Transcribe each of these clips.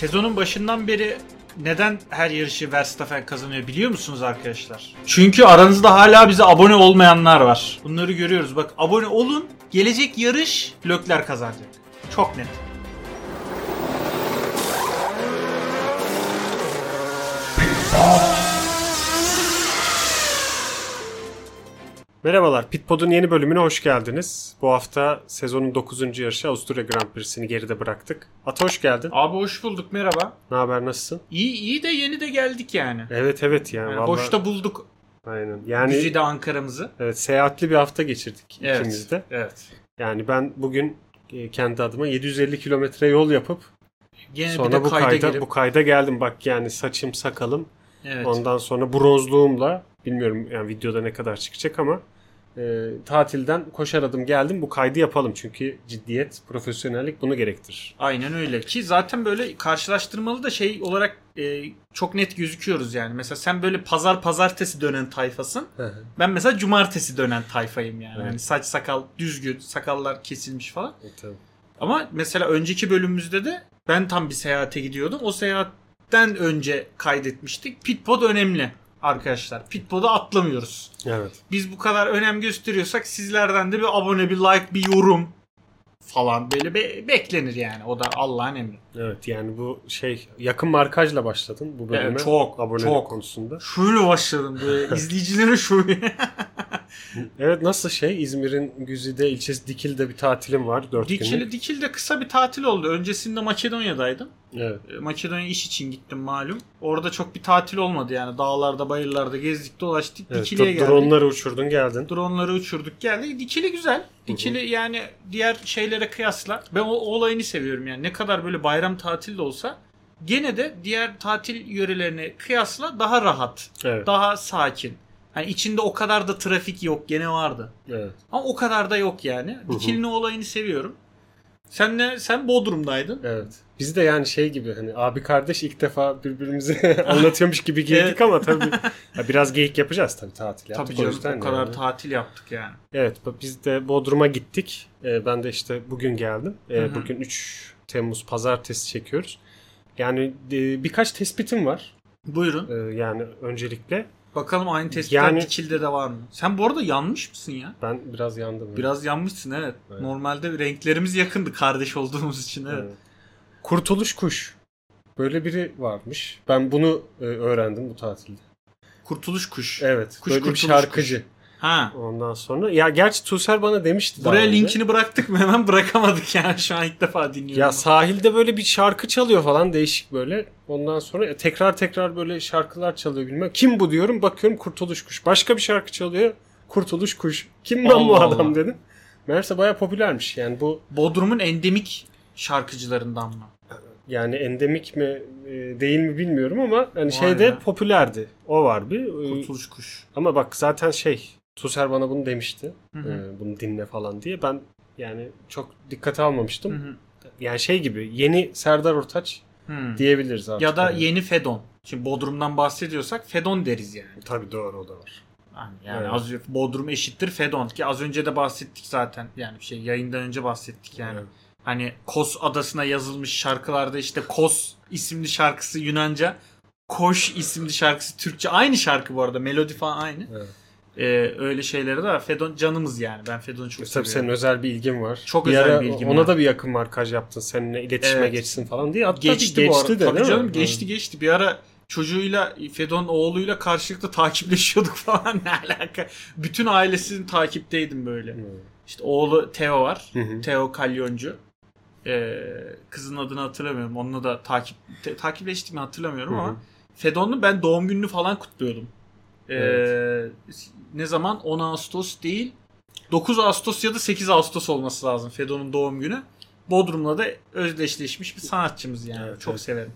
Sezonun başından beri neden her yarışı Verstappen kazanıyor biliyor musunuz arkadaşlar? Çünkü aranızda hala bize abone olmayanlar var. Bunları görüyoruz. Bak abone olun. Gelecek yarış Lökler kazanacak. Çok net. Merhabalar, Pitpod'un yeni bölümüne hoş geldiniz. Bu hafta sezonun 9. yarışı Avusturya Grand Prix'sini geride bıraktık. Ata hoş geldin. Abi hoş bulduk merhaba. Ne haber, nasılsın? İyi iyi de yeni de geldik yani. Evet evet yani. Yani vallahi- boşta bulduk Aynen. Yani Güzide Ankara'mızı. evet, seyahatli bir hafta geçirdik Evet. ikimiz de. Evet. Yani ben bugün e, kendi adıma 750 kilometre yol yapıp Gene bir sonra de bu kayda, kayda, girip. bu kayda geldim. Bak yani saçım sakalım Evet. Ondan sonra bronzluğumla bilmiyorum yani videoda ne kadar çıkacak ama e, tatilden koşar adım geldim. Bu kaydı yapalım çünkü ciddiyet, profesyonellik bunu gerektirir. Aynen öyle ki zaten böyle karşılaştırmalı da şey olarak e, çok net gözüküyoruz yani. Mesela sen böyle pazar pazartesi dönen tayfasın. Ben mesela cumartesi dönen tayfayım yani. Evet. Hani saç sakal düzgün, sakallar kesilmiş falan. E, tabii. Ama mesela önceki bölümümüzde de ben tam bir seyahate gidiyordum. O seyahatten önce kaydetmiştik. Pitpod önemli arkadaşlar. Pitpod'u atlamıyoruz. Evet. Biz bu kadar önem gösteriyorsak sizlerden de bir abone, bir like, bir yorum falan böyle be- beklenir yani. O da Allah'ın emri. Evet yani bu şey yakın markajla başladın bu bölüme. Evet, çok, abonelik çok. konusunda. Şöyle başladım böyle izleyicilere şöyle. Evet nasıl şey İzmir'in Güzide ilçesi Dikil'de bir tatilim var 4 Dikili, günlük. Dikili'de kısa bir tatil oldu. Öncesinde Makedonya'daydım. Evet. E, Makedonya iş için gittim malum. Orada çok bir tatil olmadı yani. Dağlarda, bayırlarda gezdik, dolaştık. evet. Dikili'ye geldik. Dronları uçurdun geldin. Dronları uçurduk geldik. Dikili güzel. Dikili yani diğer şeylere kıyasla ben o, o olayını seviyorum yani. Ne kadar böyle bayram tatil de olsa gene de diğer tatil yörelerine kıyasla daha rahat, Evet. daha sakin. Hani içinde o kadar da trafik yok gene vardı. evet. Ama o kadar da yok yani. hı. Dikili'nin olayını seviyorum. Sen ne sen Bodrum'daydın. Evet. Biz de yani şey gibi hani abi kardeş ilk defa birbirimize anlatıyormuş gibi girdik Evet. ama tabii ya biraz geyik yapacağız tabii tatil yaptık. Tabii o canım yüzden o kadar yani. tatil yaptık yani. Evet biz de Bodrum'a gittik. Ee, ben de işte bugün geldim. Ee, bugün 3 Temmuz pazartesi çekiyoruz. Yani e, birkaç tespitim var. Buyurun. Ee, yani öncelikle Bakalım aynı tespitler Yani- Dikili'de de var mı? Sen bu arada yanmış mısın ya? ben biraz yandım. Biraz yanmışsın evet. Evet. Normalde renklerimiz yakındı kardeş olduğumuz için evet. Evet. Kurtuluş Kuş. Böyle biri varmış. Ben bunu e, öğrendim bu tatilde. Kurtuluş kuş. Evet. Kuş böyle bir Kurtuluş şarkıcı. Ha. Ondan sonra ya gerçi Tuğser bana demişti Buraya önce. linkini bıraktık mı? Hemen bırakamadık yani. Şu an ilk defa dinliyorum. Ya sahilde böyle bir şarkı çalıyor falan değişik böyle. Ondan sonra e, tekrar tekrar böyle şarkılar çalıyor bilmem. Kim bu diyorum bakıyorum Kurtuluş Kuş. Başka bir şarkı çalıyor Kurtuluş Kuş. Kim lan bu adam Allah. dedim. Meğerse baya popülermiş yani bu Bodrum'un endemik şarkıcılarından mı? yani endemik mi e, değil mi bilmiyorum ama hani Vay şeyde be. popülerdi. O var bir. E, Kurtuluş kuş. Ama bak zaten şey Tuser bana bunu demişti. Hı hı. E, bunu dinle falan diye. Ben yani çok dikkate almamıştım. Hı hı. Yani şey gibi yeni Serdar Ortaç Hı. diyebiliriz artık. Ya da yani. yeni Fedon. Şimdi Bodrum'dan bahsediyorsak Fedon deriz yani. Tabii doğru o da var. Yani, yani Evet. az Bodrum eşittir Fedon ki az önce de bahsettik zaten. Yani bir şey yayından önce bahsettik yani. Evet. Hani Kos adasına yazılmış şarkılarda işte Kos isimli şarkısı Yunanca, Koş isimli şarkısı Türkçe. Aynı şarkı bu arada. Melodi falan aynı. Evet. Ee, öyle şeyleri de var. Fedon canımız yani. Ben Fedon'u çok E, Tabii senin seviyorum. özel bir ilgin var. Çok bir özel bir ilgim Ona var. da bir yakın markaj yaptın. Seninle iletişime Evet. geçsin falan diye. Hatta Geçti, bir bu arada. geçti de Tabii canım mi? geçti geçti. Bir ara çocuğuyla Fedon oğluyla karşılıklı takipleşiyorduk falan ne alaka. Bütün ailesinin takipteydim böyle. Hı. İşte oğlu Teo var. Hı hı. Teo Kalyoncu. Ee, kızın adını hatırlamıyorum. Onunla da takip te- takipleştik mi hatırlamıyorum Hı hı. ama Fedon'un ben doğum gününü falan kutluyordum. Ee, Evet. Ne zaman? 10 Ağustos değil. 9 Ağustos ya da 8 Ağustos olması lazım Fedon'un doğum günü. Bodrum'la da özdeşleşmiş bir sanatçımız yani. Evet, Çok evet. severim.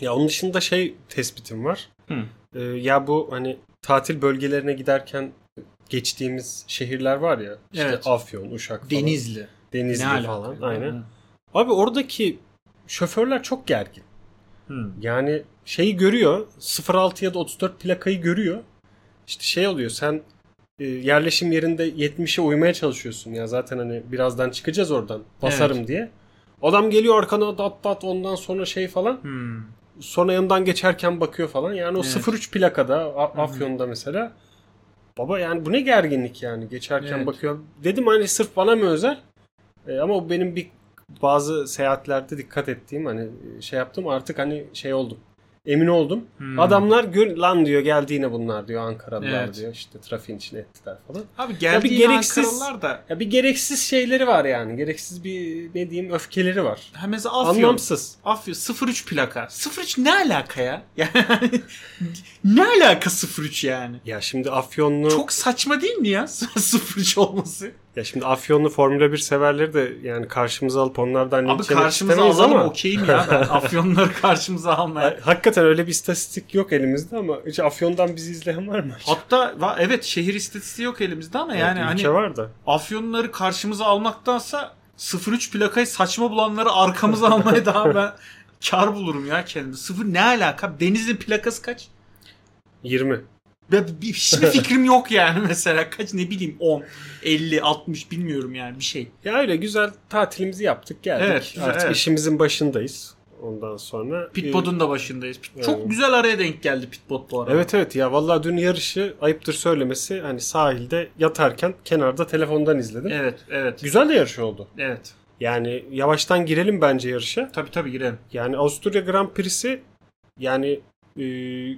Ya onun dışında şey tespitim var. Hı. Ee, ya bu hani tatil bölgelerine giderken geçtiğimiz şehirler var ya. İşte Evet. Afyon, Uşak falan. Denizli. Denizli Ne falan. Hı. Aynen. Abi oradaki şoförler çok gergin. Hı. Yani şeyi görüyor. 06 ya da 34 plakayı görüyor. İşte şey oluyor sen e, yerleşim yerinde 70'e uymaya çalışıyorsun ya zaten hani birazdan çıkacağız oradan basarım diye. Adam geliyor arkana dat dat ondan sonra şey falan. Hmm. Sonra yanından geçerken bakıyor falan. Yani o Evet. 03 plakada Afyon'da mesela. Baba yani bu ne gerginlik yani geçerken Evet. bakıyor. Dedim hani sırf bana mı özel? E, ama o benim bir bazı seyahatlerde dikkat ettiğim hani şey yaptım artık hani şey oldum. Emin oldum. Hmm. Adamlar gör, lan diyor geldi yine bunlar diyor Ankaralılar Evet. diyor. işte trafiğin içine ettiler falan. Abi geldiği gereksiz- Ankaralılar da Ya bir gereksiz şeyleri var yani. Gereksiz bir ne diyeyim öfkeleri var. ha mesela Afyon. Anlamsız. Afyon 03 plaka. 03 ne alaka ya? Yani ne alaka 03 yani? Ya şimdi Afyonlu Çok saçma değil mi ya 03 olması? Ya şimdi Afyonlu Formula 1 severleri de yani karşımıza alıp onlardan Abi karşımıza alalım ama okeyim ya ben Afyonları karşımıza almaya. Ha- hakikaten öyle bir istatistik yok elimizde ama hiç Afyon'dan bizi izleyen var mı? Hatta evet şehir istatistiği yok elimizde ama yani Evet, hani ülke var da. Afyonları karşımıza almaktansa 03 plakayı saçma bulanları arkamıza almaya daha ben kar bulurum ya kendimi. Sıfır ne alaka? Deniz'in plakası kaç? 20. Ben bir, hiçbir fikrim yok yani mesela. Kaç ne bileyim 10, 50, 60 bilmiyorum yani bir şey. Ya öyle güzel tatilimizi yaptık geldik. Evet, güzel, Artık evet. işimizin başındayız. Ondan sonra. Pitbot'un da başındayız. Pit- Evet. Çok güzel araya denk geldi Pitbot bu arada. Evet evet ya vallahi dün yarışı ayıptır söylemesi hani sahilde yatarken kenarda telefondan izledim. Evet, evet. Güzel de yarış oldu. Evet. Yani yavaştan girelim bence yarışa. Tabii tabii girelim. Yani Avusturya Grand Prix'si yani e,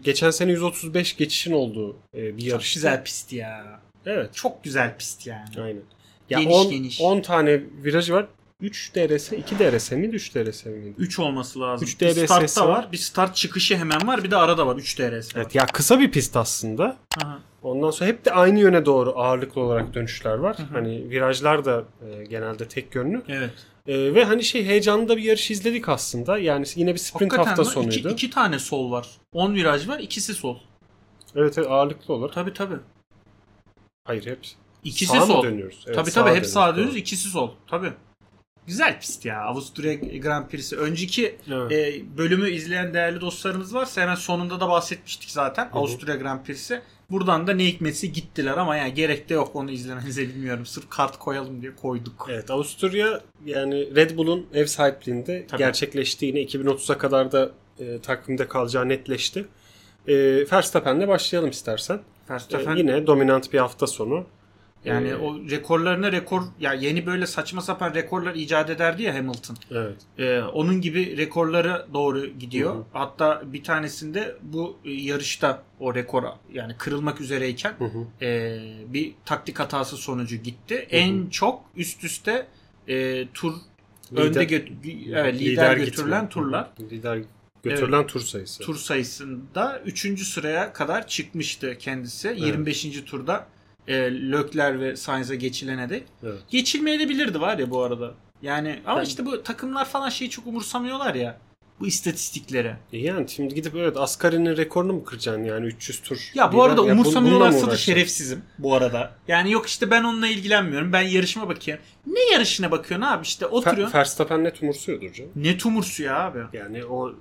geçen sene 135 geçişin olduğu e, bir Çok yarış. güzel pist ya. Evet. Çok güzel pist yani. Aynen. Ya Geniş, 10 geniş. 10 tane virajı var. 3 DRS, 2 DRS miydi, 3 DRS miydi? 3 olması lazım. Üç bir DRS'si startta var. var. Bir start çıkışı hemen var. Bir de arada var. 3 DRS var. Evet ya kısa bir pist aslında. Aha. Ondan sonra hep de aynı yöne doğru ağırlıklı olarak dönüşler var. hı. Hani virajlar da e, genelde tek yönlü. Evet. E, ve hani şey heyecanlı da bir yarış izledik aslında. Yani yine bir sprint Hakikaten hafta sonuydu. iki, iki tane sol var. 10 viraj var. ikisi sol. Evet, evet ağırlıklı olarak. Tabii tabii. Hayır hepsi. İkisi Sağa mı sol. dönüyoruz? Evet, tabii sağa tabii hep sağa dönüyoruz, dönüyoruz. ikisi sol. Tabii. Güzel pist ya. Avusturya Grand Prix'si. Önceki Evet. e, bölümü izleyen değerli dostlarımız varsa hemen sonunda da bahsetmiştik zaten. Avusturya Grand Prix'si. Buradan da ne hikmetse gittiler ama yani gerek de yok onu izlemenize bilmiyorum. Sırf kart koyalım diye koyduk. Evet Avusturya yani Red Bull'un ev sahipliğinde Tabii. gerçekleştiğini 2030'a kadar da e, takvimde kalacağı netleşti. E, Verstappen'le başlayalım istersen. E, Verstappen yine dominant bir hafta sonu. Yani E, o rekorlarına rekor ya yeni böyle saçma sapan rekorlar icat ederdi ya Hamilton. Evet. Ee, onun gibi rekorlara doğru gidiyor. Hı hı. Hatta bir tanesinde bu e, yarışta o rekora yani kırılmak üzereyken Hı hı. e, bir taktik hatası sonucu gitti. En çok üst üste e, tur önde gö- evet, lider, götürülen gitme. turlar. Hı hı. Lider götürülen tur sayısı. Tur sayısında 3. sıraya kadar çıkmıştı kendisi. 25. turda e, Lökler ve Sainz'a geçilene dek. Evet. Geçilmeyebilirdi var ya bu arada. Yani ama Ben- işte bu takımlar falan şeyi çok umursamıyorlar ya. Bu istatistikleri. E Yani şimdi gidip evet Asgari'nin rekorunu mu kıracaksın yani 300 tur? Ya bu arada Ya umursamıyorlarsa da şerefsizim bu arada. Yani yok işte ben onunla ilgilenmiyorum. Ben yarışıma bakıyorum. Ne yarışına bakıyorsun abi işte oturuyorsun. Fer- Verstappen net umursuyordur canım. ne tumursu ya abi. Yani o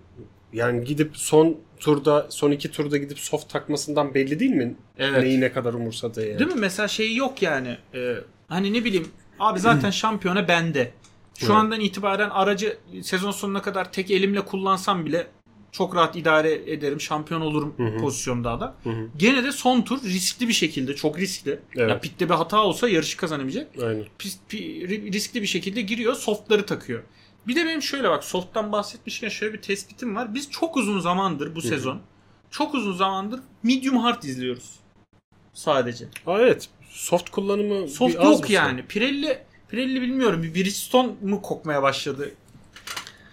yani gidip son turda son iki turda gidip soft takmasından belli değil mi? Evet. Neyi ne kadar umursadığı yani. Değil mi? Mesela şeyi yok yani. Ee, hani ne bileyim abi zaten şampiyona bende. Şu Evet. andan itibaren aracı sezon sonuna kadar tek elimle kullansam bile çok rahat idare ederim. Şampiyon olurum Hı hı. pozisyonda da. Hı hı. Gene de son tur riskli bir şekilde, çok riskli. Evet. Ya pitte bir hata olsa yarışı kazanamayacak. Aynen. Pis- pi- ri- riskli bir şekilde giriyor, softları takıyor. Bir de benim şöyle bak soft'tan bahsetmişken şöyle bir tespitim var. Biz çok uzun zamandır bu sezon çok uzun zamandır medium hard izliyoruz. Sadece. Aa, evet. Soft kullanımı Soft bir yok yani. Pirelli Pirelli bilmiyorum bir Bridgestone mu kokmaya başladı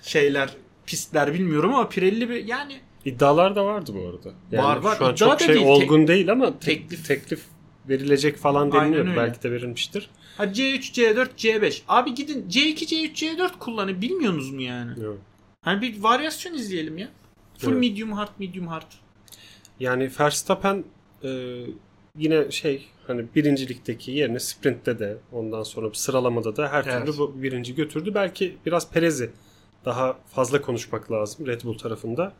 şeyler pistler bilmiyorum ama Pirelli bir yani İddialar da vardı bu arada. Yani Var, var. Şu an İddia çok şey değil, olgun değil ama te- teklif. teklif verilecek falan deniliyor. Belki de verilmiştir. Ha C3, C4, C5. Abi gidin C2, C3, C4 kullanın bilmiyorsunuz mu yani? Evet. Hani bir varyasyon izleyelim ya. Full Evet. medium hard, medium hard. Yani Verstappen e, yine şey hani birincilikteki yerine sprintte de ondan sonra sıralamada da her Evet. türlü bu birinci götürdü. Belki biraz Perez'i daha fazla konuşmak lazım Red Bull tarafında.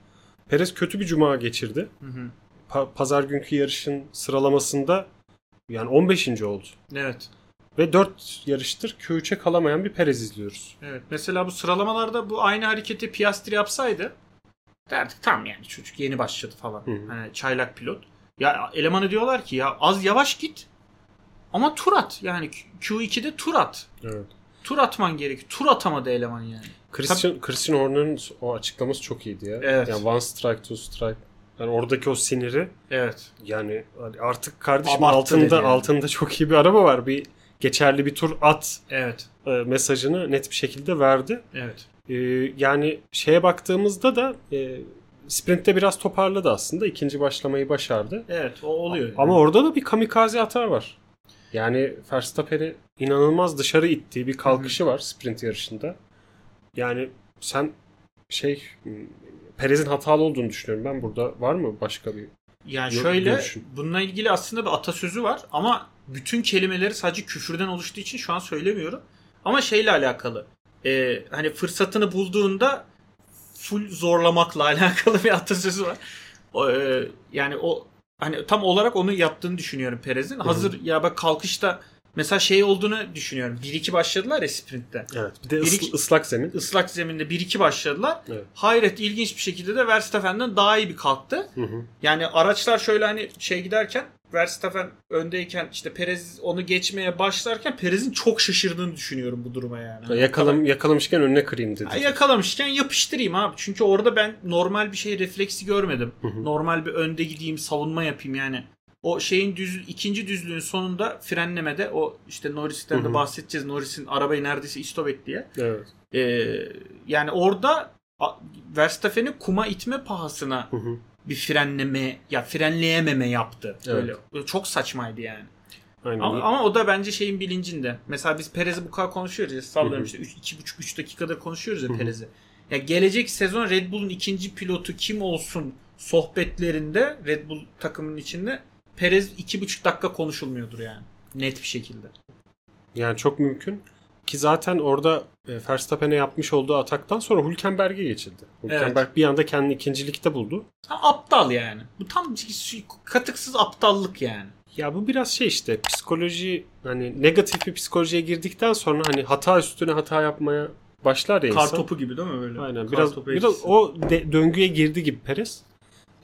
Perez kötü bir cuma geçirdi. Hı hı. Pa- pazar günkü yarışın sıralamasında yani 15. oldu. Evet. Ve 4 yarıştır Q3'e kalamayan bir Perez izliyoruz. Evet. Mesela bu sıralamalarda bu aynı hareketi Piastri yapsaydı derdik tam yani çocuk yeni başladı falan. Hı hı. Hani çaylak pilot. Ya elemanı diyorlar ki ya az yavaş git ama tur at. Yani Q2'de tur at. Evet. Tur atman gerek. Tur atamadı eleman yani. Christian, Christian Horner'ın o açıklaması çok iyiydi ya. Evet. Yani one strike, two strike. Yani oradaki o siniri Evet. yani hani artık kardeşim Abarttı altında yani. altında çok iyi bir araba var. Bir geçerli bir tur at Evet. e, mesajını net bir şekilde verdi. Evet. E, yani şeye baktığımızda da e, sprintte biraz toparladı aslında. İkinci başlamayı başardı. Evet o oluyor. Ama orada da bir kamikaze hata var. Yani Verstappen'i inanılmaz dışarı ittiği bir kalkışı var sprint yarışında. Yani sen şey Perez'in hatalı olduğunu düşünüyorum ben burada. Var mı başka bir? Yani şöyle görüşün. bununla ilgili aslında bir atasözü var ama bütün kelimeleri sadece küfürden oluştuğu için şu an söylemiyorum. Ama şeyle alakalı. Ee, hani fırsatını bulduğunda full zorlamakla alakalı bir atasözü var. O, e, yani o hani tam olarak onu yaptığını düşünüyorum Perez'in. Hazır ya bak kalkışta mesela şey olduğunu düşünüyorum. 1-2 başladılar ya sprintte. Evet. Bir de Bir ıs- iki- ıslak zemin. Islak zeminde 1-2 başladılar. Evet. Hayret ilginç bir şekilde de Verstappen'den daha iyi bir kalktı. Hı hı. Yani araçlar şöyle hani şey giderken Verstappen öndeyken işte Perez onu geçmeye başlarken Perez'in çok şaşırdığını düşünüyorum bu duruma yani. Hani Yakalam, yakalamışken önüne kırayım dedi. Ya yakalamışken yapıştırayım abi. Çünkü orada ben normal bir şey refleksi görmedim. Hı hı. Normal bir önde gideyim, savunma yapayım yani. O şeyin düz ikinci düzlüğün sonunda frenlemede o işte Norris'ten de bahsedeceğiz. Norris'in arabayı neredeyse istop diye. Evet. Ee, yani orada Verstappen'i kuma itme pahasına Hı hı. Bir frenleme ya frenleyememe yaptı. Evet. Böyle. Çok saçmaydı yani. Aynen. Ama, ama o da bence şeyin bilincinde. Mesela biz Perez'i bu kadar konuşuyoruz ya. Sallıyorum işte 2,5-3 dakikadır konuşuyoruz ya. Perez'i. Ya gelecek sezon Red Bull'un ikinci pilotu kim olsun sohbetlerinde Red Bull takımının içinde Perez 2,5 dakika konuşulmuyordur yani. Net bir şekilde. Yani çok mümkün. Ki zaten orada e, Verstappen'e yapmış olduğu ataktan sonra Hülkenberg'e geçildi. Hülkenberg bir anda kendini ikincilikte buldu. Aptal yani. Bu tam katıksız aptallık yani. Ya bu biraz şey işte psikoloji hani negatif bir psikolojiye girdikten sonra hani hata üstüne hata yapmaya başlar ya Kar insan. topu gibi değil mi böyle? Aynen Kar biraz biraz etkisi. o de- döngüye girdi gibi Perez.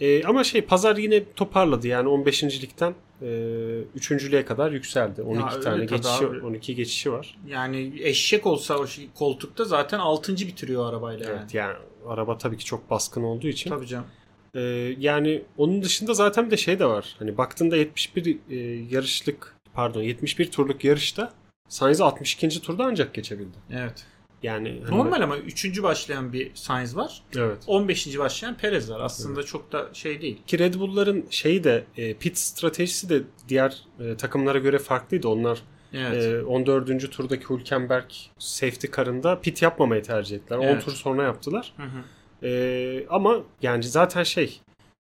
Ee, ama şey pazar yine toparladı yani 15. ligden e, 3.lüğe kadar yükseldi. 12 öyle tane geçişi abi. 12 geçişi var. Yani eşek olsa o şey, koltukta zaten 6. bitiriyor arabayla yani. Evet yani araba tabii ki çok baskın olduğu için. Tabii canım. Ee, yani onun dışında zaten bir de şey de var. Hani baktığında 71 e, yarışlık pardon 71 turluk yarışta Sainz'i 62. turda ancak geçebildi. Evet. Yani hani- Normal ama 3. başlayan bir Sainz var. Evet. 15. başlayan Perez var. Aslında çok da şey değil. Ki Red Bull'ların şeyi de e, pit stratejisi de diğer e, takımlara göre farklıydı. Onlar Evet. e, 14. turdaki Hülkenberg safety car'ında pit yapmamayı tercih ettiler. 10 Evet. tur sonra yaptılar. Hı hı. E, ama yani zaten şey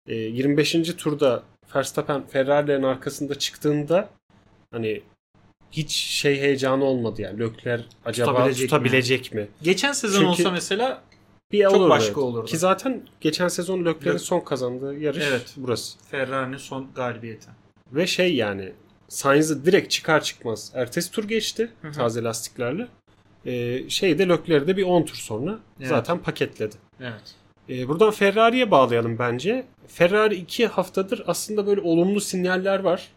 e, 25. turda Verstappen Ferrari'lerin arkasında çıktığında hani hiç şey heyecanı olmadı yani. Leclerc acaba Tutabilecek tutabilecek, mi? mi? Geçen sezon Çünkü- olsa mesela Bir Çok olurdu, başka olurdu. Ki zaten geçen sezon Leclerc'in Le- son kazandığı yarış Evet. burası. Ferrari'nin son galibiyeti. Ve şey yani Sainz'ı direkt çıkar çıkmaz ertesi tur geçti Hı hı. taze lastiklerle. Ee, şeyde Leclerc'i de bir 10 tur sonra Evet. zaten paketledi. Evet. Ee, buradan Ferrari'ye bağlayalım bence. Ferrari 2 haftadır aslında böyle olumlu sinyaller var.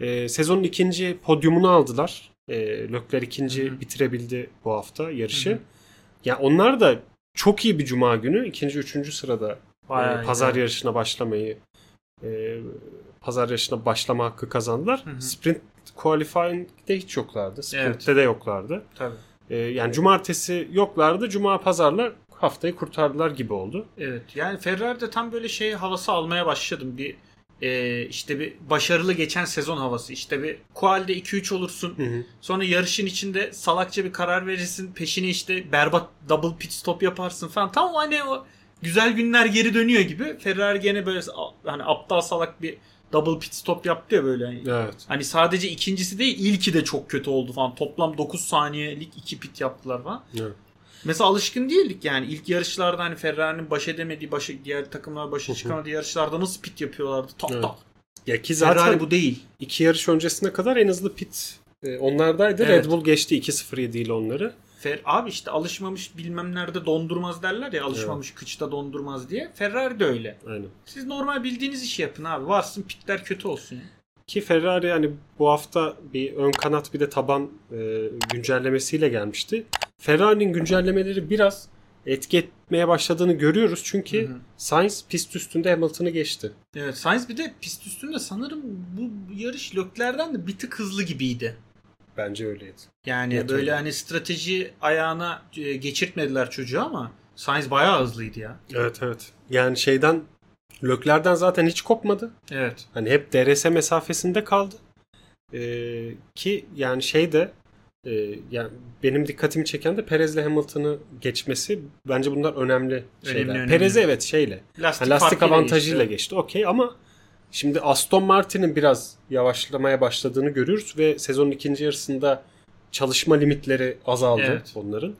Ee, sezonun ikinci podyumunu aldılar. Ee, Leclerc ikinci Hı hı. bitirebildi bu hafta yarışı. Hı hı. Ya onlar da çok iyi bir cuma günü ikinci üçüncü sırada Bayağı e, pazar iyi. yarışına başlamayı e, pazar yarışına başlama hakkı kazandılar. Hı hı. Sprint qualifying'de hiç yoklardı. Sprint'te de yoklardı. Tabii. E, yani cumartesi yoklardı. Cuma pazarla haftayı kurtardılar gibi oldu. Evet. Yani Ferrari'de tam böyle şey havası almaya başladım. Bir e, işte bir başarılı geçen sezon havası. İşte bir kualde 2-3 olursun. Sonra yarışın içinde salakça bir karar verirsin. Peşine işte berbat double pit stop yaparsın falan. Tam hani o güzel günler geri dönüyor gibi. Ferrari gene böyle hani aptal salak bir double pit stop yaptı ya böyle. Hani, Evet. hani sadece ikincisi değil ilki de çok kötü oldu falan. Toplam 9 saniyelik iki pit yaptılar falan. Evet. Mesela alışkın değildik yani. ilk yarışlarda hani Ferrari'nin baş edemediği, başı, diğer takımlar başa çıkamadığı yarışlarda nasıl pit yapıyorlardı? Tak Evet. tak. Ya ki zaten Ferrari bu değil. iki yarış öncesine kadar en hızlı pit e, onlardaydı. Evet. Red Bull geçti 2-0-7 ile onları. Fer abi işte alışmamış bilmem nerede dondurmaz derler ya alışmamış kıçta dondurmaz diye. Ferrari de öyle. Aynen. Siz normal bildiğiniz işi yapın abi. Varsın pitler kötü olsun. ya. Ki Ferrari yani bu hafta bir ön kanat bir de taban e, güncellemesiyle gelmişti. Ferrari'nin güncellemeleri biraz etki etmeye başladığını görüyoruz. Çünkü Hı hı. Sainz pist üstünde Hamilton'ı geçti. Evet Sainz bir de pist üstünde sanırım bu yarış Lökler'den de bir tık hızlı gibiydi. Bence öyleydi. Yani Evet, böyle öyle. hani strateji ayağına e, geçirtmediler çocuğu ama Sainz bayağı hızlıydı ya. Evet evet. Yani şeyden Lökler'den zaten hiç kopmadı. Evet. Hani hep DRS mesafesinde kaldı. Ee, ki yani şey de e, yani benim dikkatimi çeken de Perez'le Hamilton'ı geçmesi bence bunlar önemli şeyler. önemli. Perez'e evet şeyle Lastik, Yani lastik avantajıyla geçti. geçti. Okey ama şimdi Aston Martin'in biraz yavaşlamaya başladığını görüyoruz ve sezonun ikinci yarısında çalışma limitleri azaldı Evet. onların.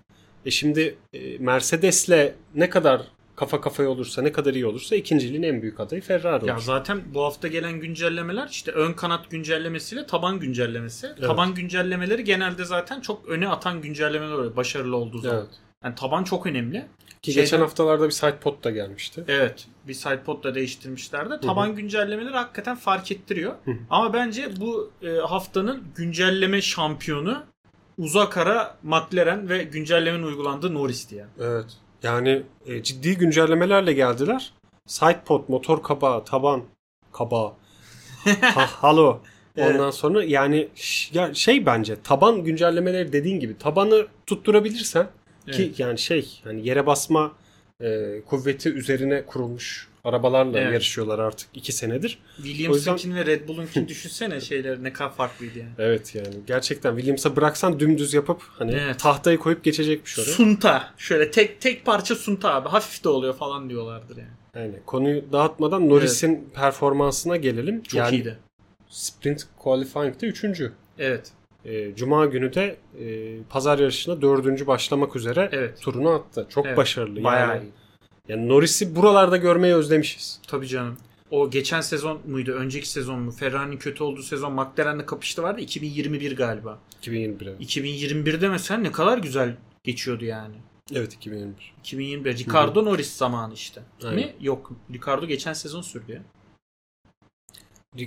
E şimdi e, Mercedes'le ne kadar kafa kafaya olursa, ne kadar iyi olursa ikinciliğin en büyük adayı Ferrari Ya olur. zaten bu hafta gelen güncellemeler işte ön kanat güncellemesiyle taban güncellemesi. Taban güncellemeleri genelde zaten çok öne atan güncellemeler oluyor başarılı olduğu zaman. Evet. Yani taban çok önemli. Ki Şeyden- geçen haftalarda bir side pod da gelmişti. Evet. Bir sidepod da değiştirmişlerdi. Taban güncellemeleri hakikaten fark ettiriyor. Ama bence bu e, haftanın güncelleme şampiyonu uzak ara McLaren ve güncellemenin uygulandığı Norris'ti ya. Evet. Yani e, ciddi güncellemelerle geldiler. Sidepod, motor kabağı, taban kabağı, ha, halo. Evet. Ondan sonra yani ya şey bence taban güncellemeleri dediğin gibi tabanı tutturabilirsen ki Evet. yani şey hani yere basma e, kuvveti üzerine kurulmuş arabalarla Evet. yarışıyorlar artık iki senedir. Williams'ınkini ve Red Bull'unkini düşünsene şeyler ne kadar farklıydı yani. Evet yani gerçekten Williams'a bıraksan dümdüz yapıp hani Evet. tahtayı koyup geçecekmiş oraya. Sunta. Şöyle tek tek parça sunta abi. Hafif de oluyor falan diyorlardır yani. Yani konuyu dağıtmadan Norris'in performansına gelelim. Çok yani iyiydi. Sprint Qualifying'de üçüncü. Evet. E, Cuma günü de e, pazar yarışına dördüncü başlamak üzere Evet. turunu attı. Çok Evet. başarılı. Bayağı yani, iyi. Yani Norris'i buralarda görmeyi özlemişiz. Tabii canım. O geçen sezon muydu? Önceki sezon mu? Ferrari'nin kötü olduğu sezon McLaren'le kapıştı vardı. 2021 galiba. 2021'e. 2021'de mesela ne kadar güzel geçiyordu yani. Evet 2021. 2021. Ricardo Norris zamanı işte. Aynen. Mi? Yok. Ricardo geçen sezon sürdü ya.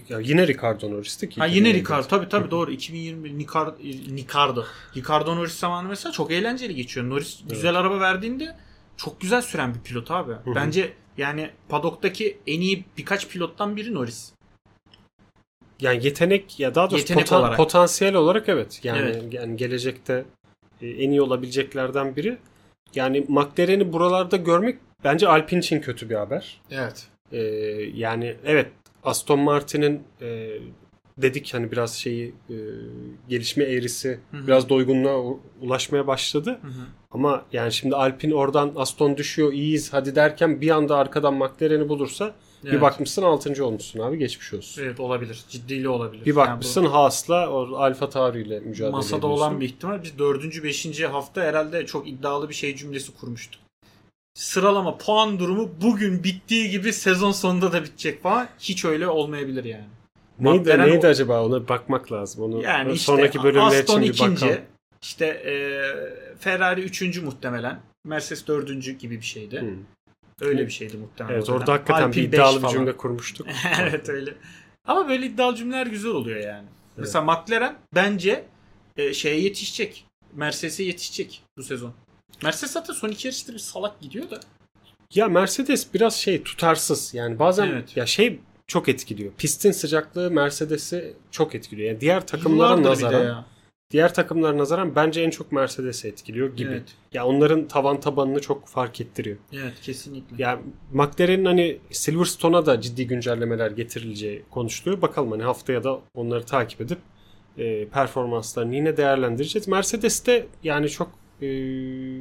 Ya yine Ricardo Norris'ti ki. Ha yine 2021'de. Ricardo. Tabii tabii doğru. 2021 Ricardo, Ricardo. Ricardo Norris zamanı mesela çok eğlenceli geçiyor. Norris güzel araba verdiğinde çok güzel süren bir pilot abi. Bence yani padoktaki en iyi birkaç pilottan biri Norris. Yani yetenek ya daha doğrusu Yetenek potan- olarak. potansiyel olarak evet. Yani, Evet. yani gelecekte e, en iyi olabileceklerden biri. Yani McLaren'i buralarda görmek bence Alpine için kötü bir haber. Evet. Ee, yani evet Aston Martin'in e, dedik hani biraz şeyi e, gelişme eğrisi Hı hı. biraz doygunluğa ulaşmaya başladı. Hı hı. Ama yani şimdi Alpine oradan Aston düşüyor iyiyiz hadi derken bir anda arkadan McLaren'i bulursa bir Evet. bakmışsın 6. olmuşsun abi geçmiş olsun. Evet olabilir. Ciddili olabilir. Bir bakmışsın Haas'la o Alfa Tauri ile Yani bu mücadele masada ediyorsun. olan bir ihtimal. Biz dördüncü, beşinci hafta herhalde çok iddialı bir şey cümlesi kurmuştuk. Sıralama puan durumu bugün bittiği gibi sezon sonunda da bitecek falan. Hiç öyle olmayabilir yani. Neydi, McLaren neydi acaba ona bakmak lazım. Onu Yani işte sonraki bölümler Aston için bir ikinci, bakalım. İşte e, Ferrari üçüncü muhtemelen. Mercedes dördüncü gibi bir şeydi. Hı. Öyle bir şeydi muhtemelen. Evet orada hakikaten Alpine bir iddialı bir cümle kurmuştuk. evet öyle. Ama böyle iddialı cümleler güzel oluyor yani. Mesela McLaren bence e, şeye yetişecek. Mercedes'e yetişecek bu sezon. Mercedes zaten son iki yarıştır bir salak gidiyor da. Ya Mercedes biraz şey tutarsız. Yani bazen Evet. ya şey çok etkiliyor. Pistin sıcaklığı Mercedes'i çok etkiliyor. Yani diğer takımlara nazaran. Diğer takımlara nazaran bence en çok Mercedes'i etkiliyor gibi. Evet. Ya onların tavan tabanını çok fark ettiriyor. Evet kesinlikle. Ya McLaren'in hani Silverstone'a da ciddi güncellemeler getirileceği konuşuluyor. Bakalım hani haftaya da onları takip edip e, performanslarını yine değerlendireceğiz. Mercedes'te yani çok e,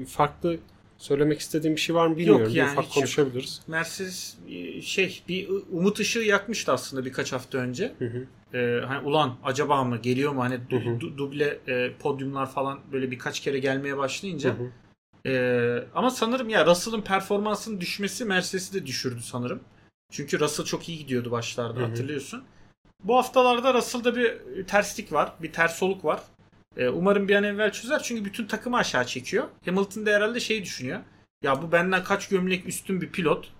farklı söylemek istediğim bir şey var mı bilmiyorum. Bir yani ufak hiç yok. konuşabiliriz. Mercedes e, şey bir umut ışığı yakmıştı aslında birkaç hafta önce. Hı hı. Ee, hani ulan acaba mı geliyor mu hani Hı hı. du- duble e, podyumlar falan böyle birkaç kere gelmeye başlayınca. Hı hı. Ee, ama sanırım ya Russell'ın performansının düşmesi Mercedes'i de düşürdü sanırım. Çünkü Russell çok iyi gidiyordu başlarda Hı hı. hatırlıyorsun. Bu haftalarda Russell'da bir terslik var. Bir ters soluk var. Ee, umarım bir an evvel çözer. Çünkü bütün takımı aşağı çekiyor. Hamilton da herhalde şey düşünüyor. Ya bu benden kaç gömlek üstün bir pilot.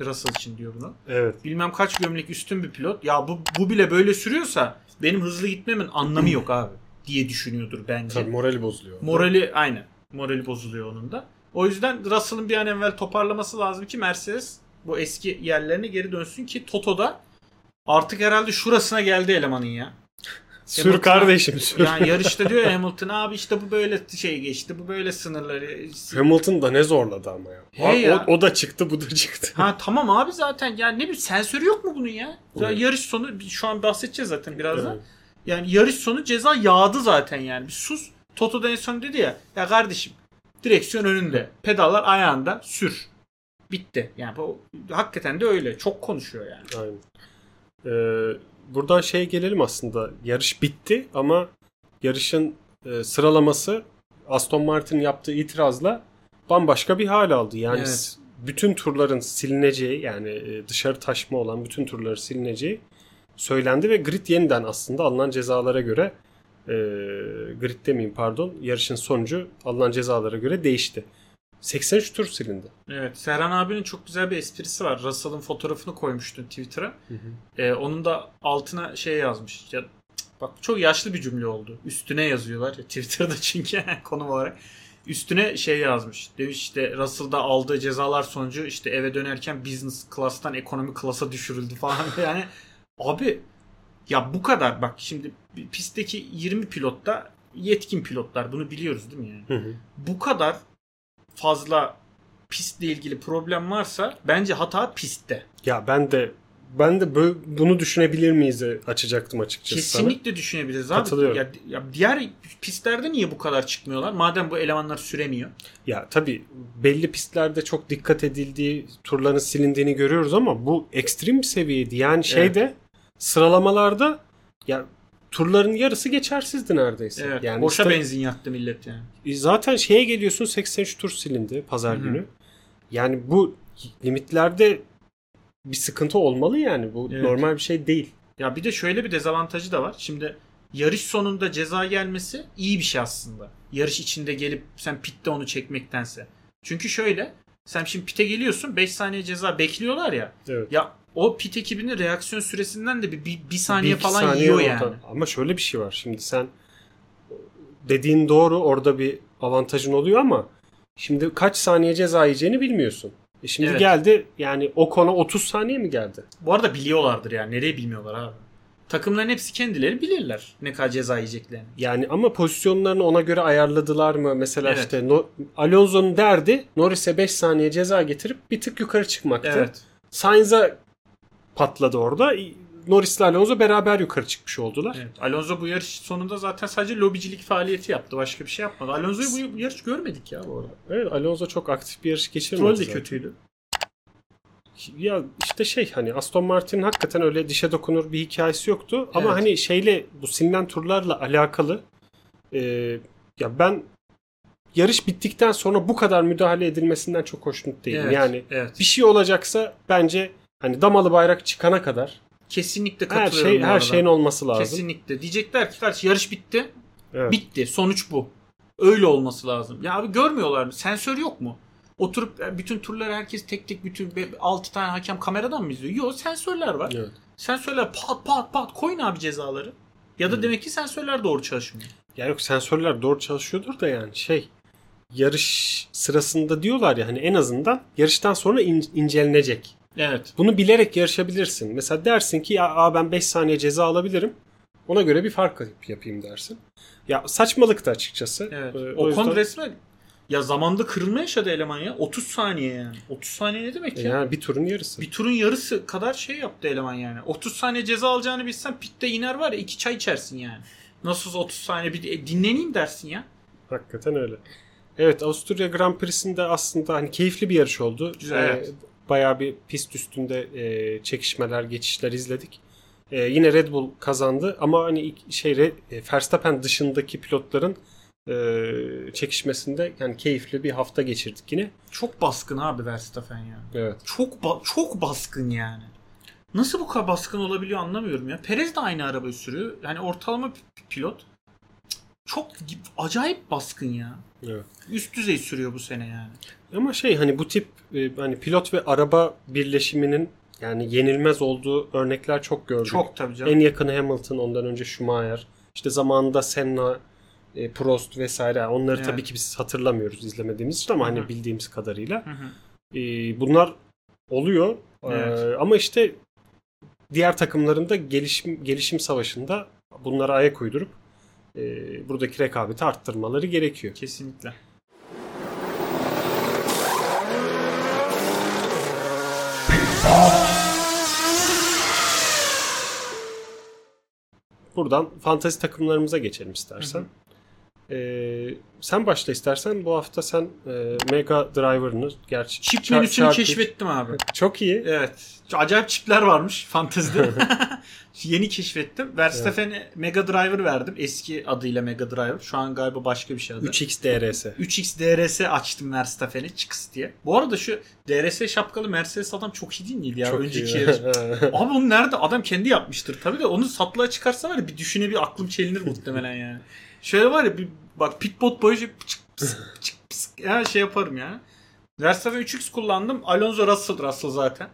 Russell için diyor bunu. Evet. Bilmem kaç gömlek üstün bir pilot. Ya bu, bu bile böyle sürüyorsa benim hızlı gitmemin anlamı yok abi diye düşünüyordur bence. Tabii morali bozuluyor. Morali aynı. Morali bozuluyor onun da. O yüzden Russell'ın bir an evvel toparlaması lazım ki Mercedes bu eski yerlerine geri dönsün ki Toto'da artık herhalde şurasına geldi elemanın ya. Sür kardeşim sür. Yani yarışta diyor ya Hamilton abi işte bu böyle şey geçti bu böyle sınırları. Hamilton da ne zorladı ama ya. He o, ya. o da çıktı bu da çıktı. Ha tamam abi zaten yani ne bileyim sensörü yok mu bunun ya? Ya Evet. Yarış sonu şu an bahsedeceğiz zaten birazdan. Evet. Yani yarış sonu ceza yağdı zaten yani. Bir sus. Toto da en son dedi ya. Ya kardeşim direksiyon önünde. Pedallar ayağında. Sür. Bitti. Yani bu hakikaten de öyle. Çok konuşuyor yani. Aynen. Ee, buradan şeye gelelim aslında. Yarış bitti ama yarışın e, sıralaması Aston Martin yaptığı itirazla bambaşka bir hal aldı. Yani Evet. bütün turların silineceği yani e, dışarı taşma olan bütün turları silineceği söylendi ve grid yeniden aslında alınan cezalara göre e, grid demeyeyim pardon yarışın sonucu alınan cezalara göre değişti. 83 tur silindi. Evet. Serhan abinin çok güzel bir esprisi var. Russell'ın fotoğrafını koymuştun Twitter'a. Ee, onun da altına şey yazmış. Ya, bak çok yaşlı bir cümle oldu. Üstüne yazıyorlar. ya, Twitter'da çünkü konum olarak. Üstüne şey yazmış. Demiş işte Russell'da aldığı cezalar sonucu işte eve dönerken business class'tan ekonomi class'a düşürüldü falan. Yani abi ya bu kadar bak şimdi pistteki 20 pilotta yetkin pilotlar bunu biliyoruz değil mi yani? Hı hı. Bu kadar fazla pistle ilgili problem varsa bence hata pistte. Ya ben de ben de bunu düşünebilir miyiz açacaktım açıkçası sana. Kesinlikle düşünebiliriz abi. Katılıyorum. Ya, ya diğer pistlerde niye bu kadar çıkmıyorlar? Madem bu elemanlar süremiyor. Ya tabii belli pistlerde çok dikkat edildiği, turların silindiğini görüyoruz ama bu ekstrem bir seviyeydi. Yani şeyde sıralamalarda ya turların yarısı geçersizdi neredeyse. Evet. Yani boşa işte- benzin yaktı millet yani. E, Zaten şeye geliyorsun 83 tur silindi pazar Hı hı. günü. Yani bu limitlerde bir sıkıntı olmalı yani. Bu Evet. normal bir şey değil. Ya bir de şöyle bir dezavantajı da var. Şimdi yarış sonunda ceza gelmesi iyi bir şey aslında. Yarış içinde gelip sen pitte onu çekmektense. Çünkü şöyle sen şimdi pite geliyorsun 5 saniye ceza bekliyorlar ya. Evet. Ya o pit ekibinin reaksiyon süresinden de bir, bir, bir saniye Bir falan saniye yiyor orada. yani. Ama şöyle bir şey var. Şimdi sen dediğin doğru orada bir avantajın oluyor ama şimdi kaç saniye ceza yiyeceğini bilmiyorsun. E şimdi Evet. geldi yani o konu 30 saniye mi geldi? Bu arada biliyorlardır yani. Nereye bilmiyorlar abi. Takımların hepsi kendileri bilirler ne kadar ceza yiyeceklerini. Yani ama pozisyonlarını ona göre ayarladılar mı? Mesela Evet. işte no, Alonso'nun derdi Norris'e 5 saniye ceza getirip bir tık yukarı çıkmaktı. Evet. Sainz'a patladı orada. Norris'le Alonso beraber yukarı çıkmış oldular. evet. Alonso bu yarış sonunda zaten sadece lobicilik faaliyeti yaptı. Başka bir şey yapmadı. Alonso'yu bu yarış görmedik ya bu arada. Evet Alonso çok aktif bir yarış geçirmedi. Troll de zaten. kötüydü. Ya işte şey hani Aston Martin'in hakikaten öyle dişe dokunur bir hikayesi yoktu. Ama Evet. hani şeyle bu silinen turlarla alakalı e, ya ben yarış bittikten sonra bu kadar müdahale edilmesinden çok hoşnut değilim. Evet, Yani evet. bir şey olacaksa bence hani damalı bayrak çıkana kadar Kesinlikle her katılıyorum şey bu her arada. şeyin olması lazım. Kesinlikle. Diyecekler ki kardeş yarış bitti. Evet. Bitti. Sonuç bu. Öyle olması lazım. Ya abi görmüyorlar mı? Sensör yok mu? Oturup e, bütün turları herkes tek tek bütün 6 tane hakem kameradan mı izliyor? Yok sensörler var. Evet. Sensörler pat pat pat koyun abi cezaları. Ya da demek ki sensörler doğru çalışmıyor. Ya yok sensörler doğru çalışıyordur da yani şey yarış sırasında diyorlar ya hani en azından yarıştan sonra in- incelenecek. Evet. Bunu bilerek yarışabilirsin. Mesela dersin ki ya aa, ben 5 saniye ceza alabilirim. Ona göre bir fark yap- yapayım dersin. Ya saçmalıktı açıkçası. Evet. Ee, o yüzden- konu resmen ya zamanda kırılma yaşadı eleman ya. 30 saniye yani. 30 saniye ne demek E, ya? yani bir turun yarısı. Bir turun yarısı kadar şey yaptı eleman yani. 30 saniye ceza alacağını bilsen pitte iner var ya 2 çay içersin yani. Nasıl 30 saniye bir e, dinleneyim dersin ya. Hakikaten öyle. Evet Avusturya Grand Prix'sinde aslında hani keyifli bir yarış oldu. Güzel, Ee, evet. Bayağı bir pist üstünde e, çekişmeler, geçişler izledik. E, yine Red Bull kazandı ama hani şey e, Verstappen dışındaki pilotların e, çekişmesinde yani keyifli bir hafta geçirdik yine. Çok baskın abi Verstappen ya. Evet. Çok ba- çok baskın yani. Nasıl bu kadar baskın olabiliyor anlamıyorum ya. Perez de aynı arabayı sürüyor. Yani ortalama pilot. Çok acayip baskın ya. Evet. Üst düzey sürüyor bu sene yani. Ama şey hani bu tip e, hani pilot ve araba birleşiminin yani yenilmez olduğu örnekler çok gördük. Çok tabii canım. En yakını Hamilton, ondan önce Schumacher. İşte zamanında Senna, e, Prost vesaire. Onları Evet. tabii ki biz hatırlamıyoruz izlemediğimiz için ama Hı hı. hani bildiğimiz kadarıyla. Hı hı. E, bunlar oluyor. Evet. ama işte diğer takımların da gelişim gelişim savaşında bunlara ayak uydurup e, buradaki rekabeti arttırmaları gerekiyor. Kesinlikle. Buradan fantazi takımlarımıza geçelim istersen. Ee, sen başla istersen. Bu hafta sen e, Mega Driver'ını gerçi Çip Char- menüsünü Charter- keşfettim abi. Çok iyi. Evet. Acayip çipler varmış fantezide. Yeni keşfettim. Verstappen'e Mega Driver verdim. Eski adıyla Mega Driver. Şu an galiba başka bir şey adı. 3X DRS. 3X DRS açtım Verstappen'e çıks diye. Bu arada şu DRS şapkalı Mercedes adam çok iyi değil miydi ya? Çok Önceki iyi. Abi onu nerede? Adam kendi yapmıştır. Tabii de onu satlığa çıkarsa var ya bir düşüne bir aklım çelinir muhtemelen yani. Şöyle var ya bir bak pitbot boyunca çık pıs, çık pıs, ya şey yaparım ya. Verstappen 3X kullandım. Alonso Russell Russell zaten.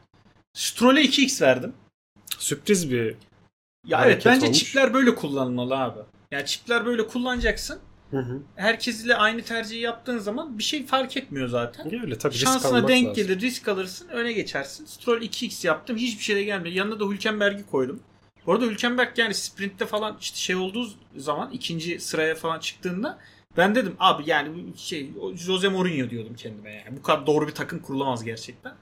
Stroll'e 2X verdim. Sürpriz bir Ya Hareket evet bence olmuş. çipler böyle kullanılmalı abi. Yani çipler böyle kullanacaksın. Hı hı. Herkesle aynı tercihi yaptığın zaman bir şey fark etmiyor zaten. Öyle tabii risk Şansına almak denk lazım. gelir, risk alırsın, öne geçersin. Stroll 2x yaptım, hiçbir şey de gelmedi. Yanına da Hülkenberg'i koydum. Bu arada Hülkenberg yani sprintte falan işte şey olduğu zaman ikinci sıraya falan çıktığında ben dedim abi yani şey Jose Mourinho diyordum kendime yani. Bu kadar doğru bir takım kurulamaz gerçekten.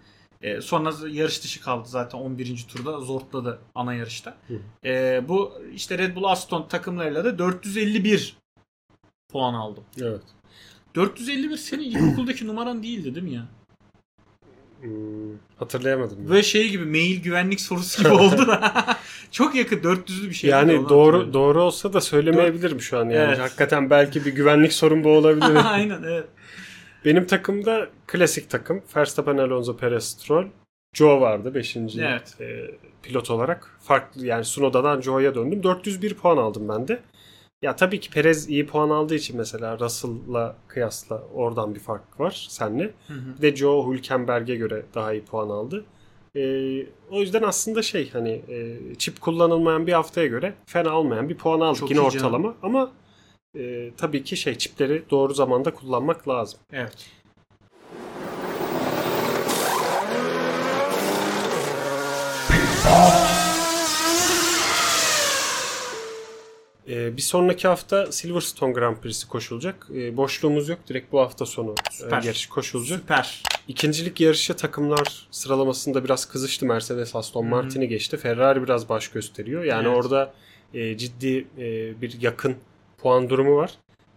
Ee, sonra yarış dışı kaldı zaten 11. turda zortladı ana yarışta. Hı. Ee, bu işte Red Bull Aston takımlarıyla da 451 puan aldım. Evet. 451 senin ilkokuldaki numaran değildi değil mi ya? Hmm, hatırlayamadım. Böyle şey gibi mail güvenlik sorusu gibi oldu da. Çok yakın 400'lü bir şey. yani doğru doğru olsa da söylemeyebilirim şu an yani. Evet. Hakikaten belki bir güvenlik sorun bu olabilir. Aynen evet. Benim takımda klasik takım. Verstappen, Alonso, Perez, Stroll. Joe vardı 5. Evet. pilot olarak. Farklı yani Sunoda'dan Joe'ya döndüm. 401 puan aldım ben de. Ya tabii ki Perez iyi puan aldığı için mesela Russell'la kıyasla oradan bir fark var senle. Hı hı. Bir de Joe Hülkenberg'e göre daha iyi puan aldı. Ee, o yüzden aslında şey hani e, çip kullanılmayan bir haftaya göre fena olmayan bir puan aldık Çok yine iyi canım. ortalama ama e, tabii ki şey çipleri doğru zamanda kullanmak lazım. Evet. Ee, bir sonraki hafta Silverstone Grand Prix'si koşulacak. Ee, boşluğumuz yok. Direkt bu hafta sonu Süper. e, yarış koşulacak. Süper. İkincilik yarışı takımlar sıralamasında biraz kızıştı. Mercedes Aston. Martin'i geçti. Ferrari biraz baş gösteriyor. Yani Evet. orada e, ciddi e, bir yakın puan durumu var.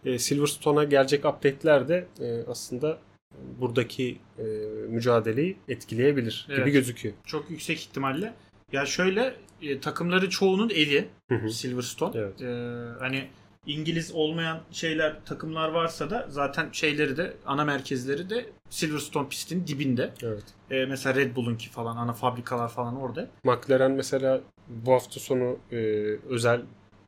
E, Silverstone'a gelecek update'ler de e, aslında buradaki e, mücadeleyi etkileyebilir Evet. gibi gözüküyor. Çok yüksek ihtimalle. Ya şöyle e, takımların çoğunun eli. Silverstone. Evet. E, hani İngiliz olmayan şeyler takımlar varsa da zaten şeyleri de ana merkezleri de Silverstone pistinin dibinde. Evet. E, mesela Red Bull'unki falan ana fabrikalar falan orada. McLaren mesela bu hafta sonu e, özel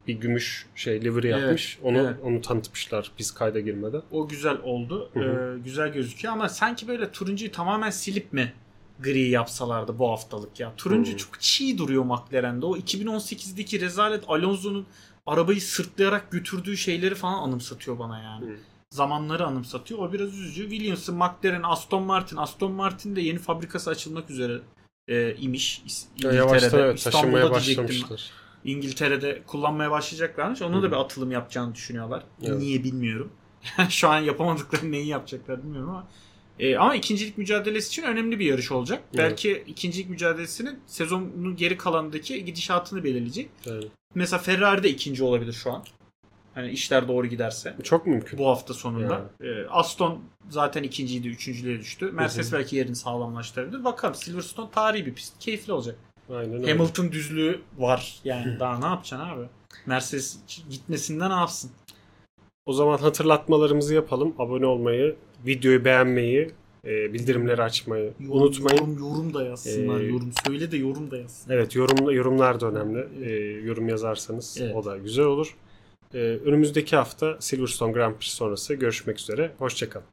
bir gümüş şey livery Evet, yapmış. Onu evet. onu tanıtmışlar biz kayda girmeden. O güzel oldu. Hı hı. Ee, güzel gözüküyor ama sanki böyle turuncuyu tamamen silip mi gri yapsalardı bu haftalık ya. Turuncu Hı. çok çiğ duruyor McLaren'de. O 2018'deki rezalet Alonso'nun arabayı sırtlayarak götürdüğü şeyleri falan anımsatıyor bana yani. Hı. Zamanları anımsatıyor. O biraz üzücü. Williams'ın, McLaren, Aston Martin. Aston Martin de yeni fabrikası açılmak üzere e, imiş. İs- Ya Yavaştan evet, İstanbul'da başlamışlar. İngiltere'de kullanmaya başlayacaklarmış. Onu Hı da bir atılım yapacağını düşünüyorlar. Evet. Niye bilmiyorum. Şu an yapamadıkları neyi yapacaklar bilmiyorum ama. Ee, ama ikincilik mücadelesi için önemli bir yarış olacak. Evet. Belki ikincilik mücadelesinin sezonun geri kalanındaki gidişatını belirleyecek. Yani Mesela Ferrari de ikinci olabilir şu an. Hani işler doğru giderse. çok mümkün. Bu hafta sonunda. Ee, Aston zaten ikinciydi, üçüncülüğe düştü. Mercedes Hı hı. belki yerini sağlamlaştırabilir. Bakalım Silverstone tarihi bir pist. Keyifli olacak. Aynen öyle. Hamilton düzlüğü var. Yani daha ne yapacaksın abi? Mercedes gitmesinden ne yapsın? O zaman hatırlatmalarımızı yapalım. Abone olmayı, videoyu beğenmeyi, e, bildirimleri açmayı Yorum, unutmayın. Yorum, yorum da yazsınlar. Ee, yorum söyle de yorum da yazsın. Evet yorum, yorumlar da önemli. E, yorum yazarsanız Evet. o da güzel olur. E, önümüzdeki hafta Silverstone Grand Prix sonrası görüşmek üzere. Hoşçakalın.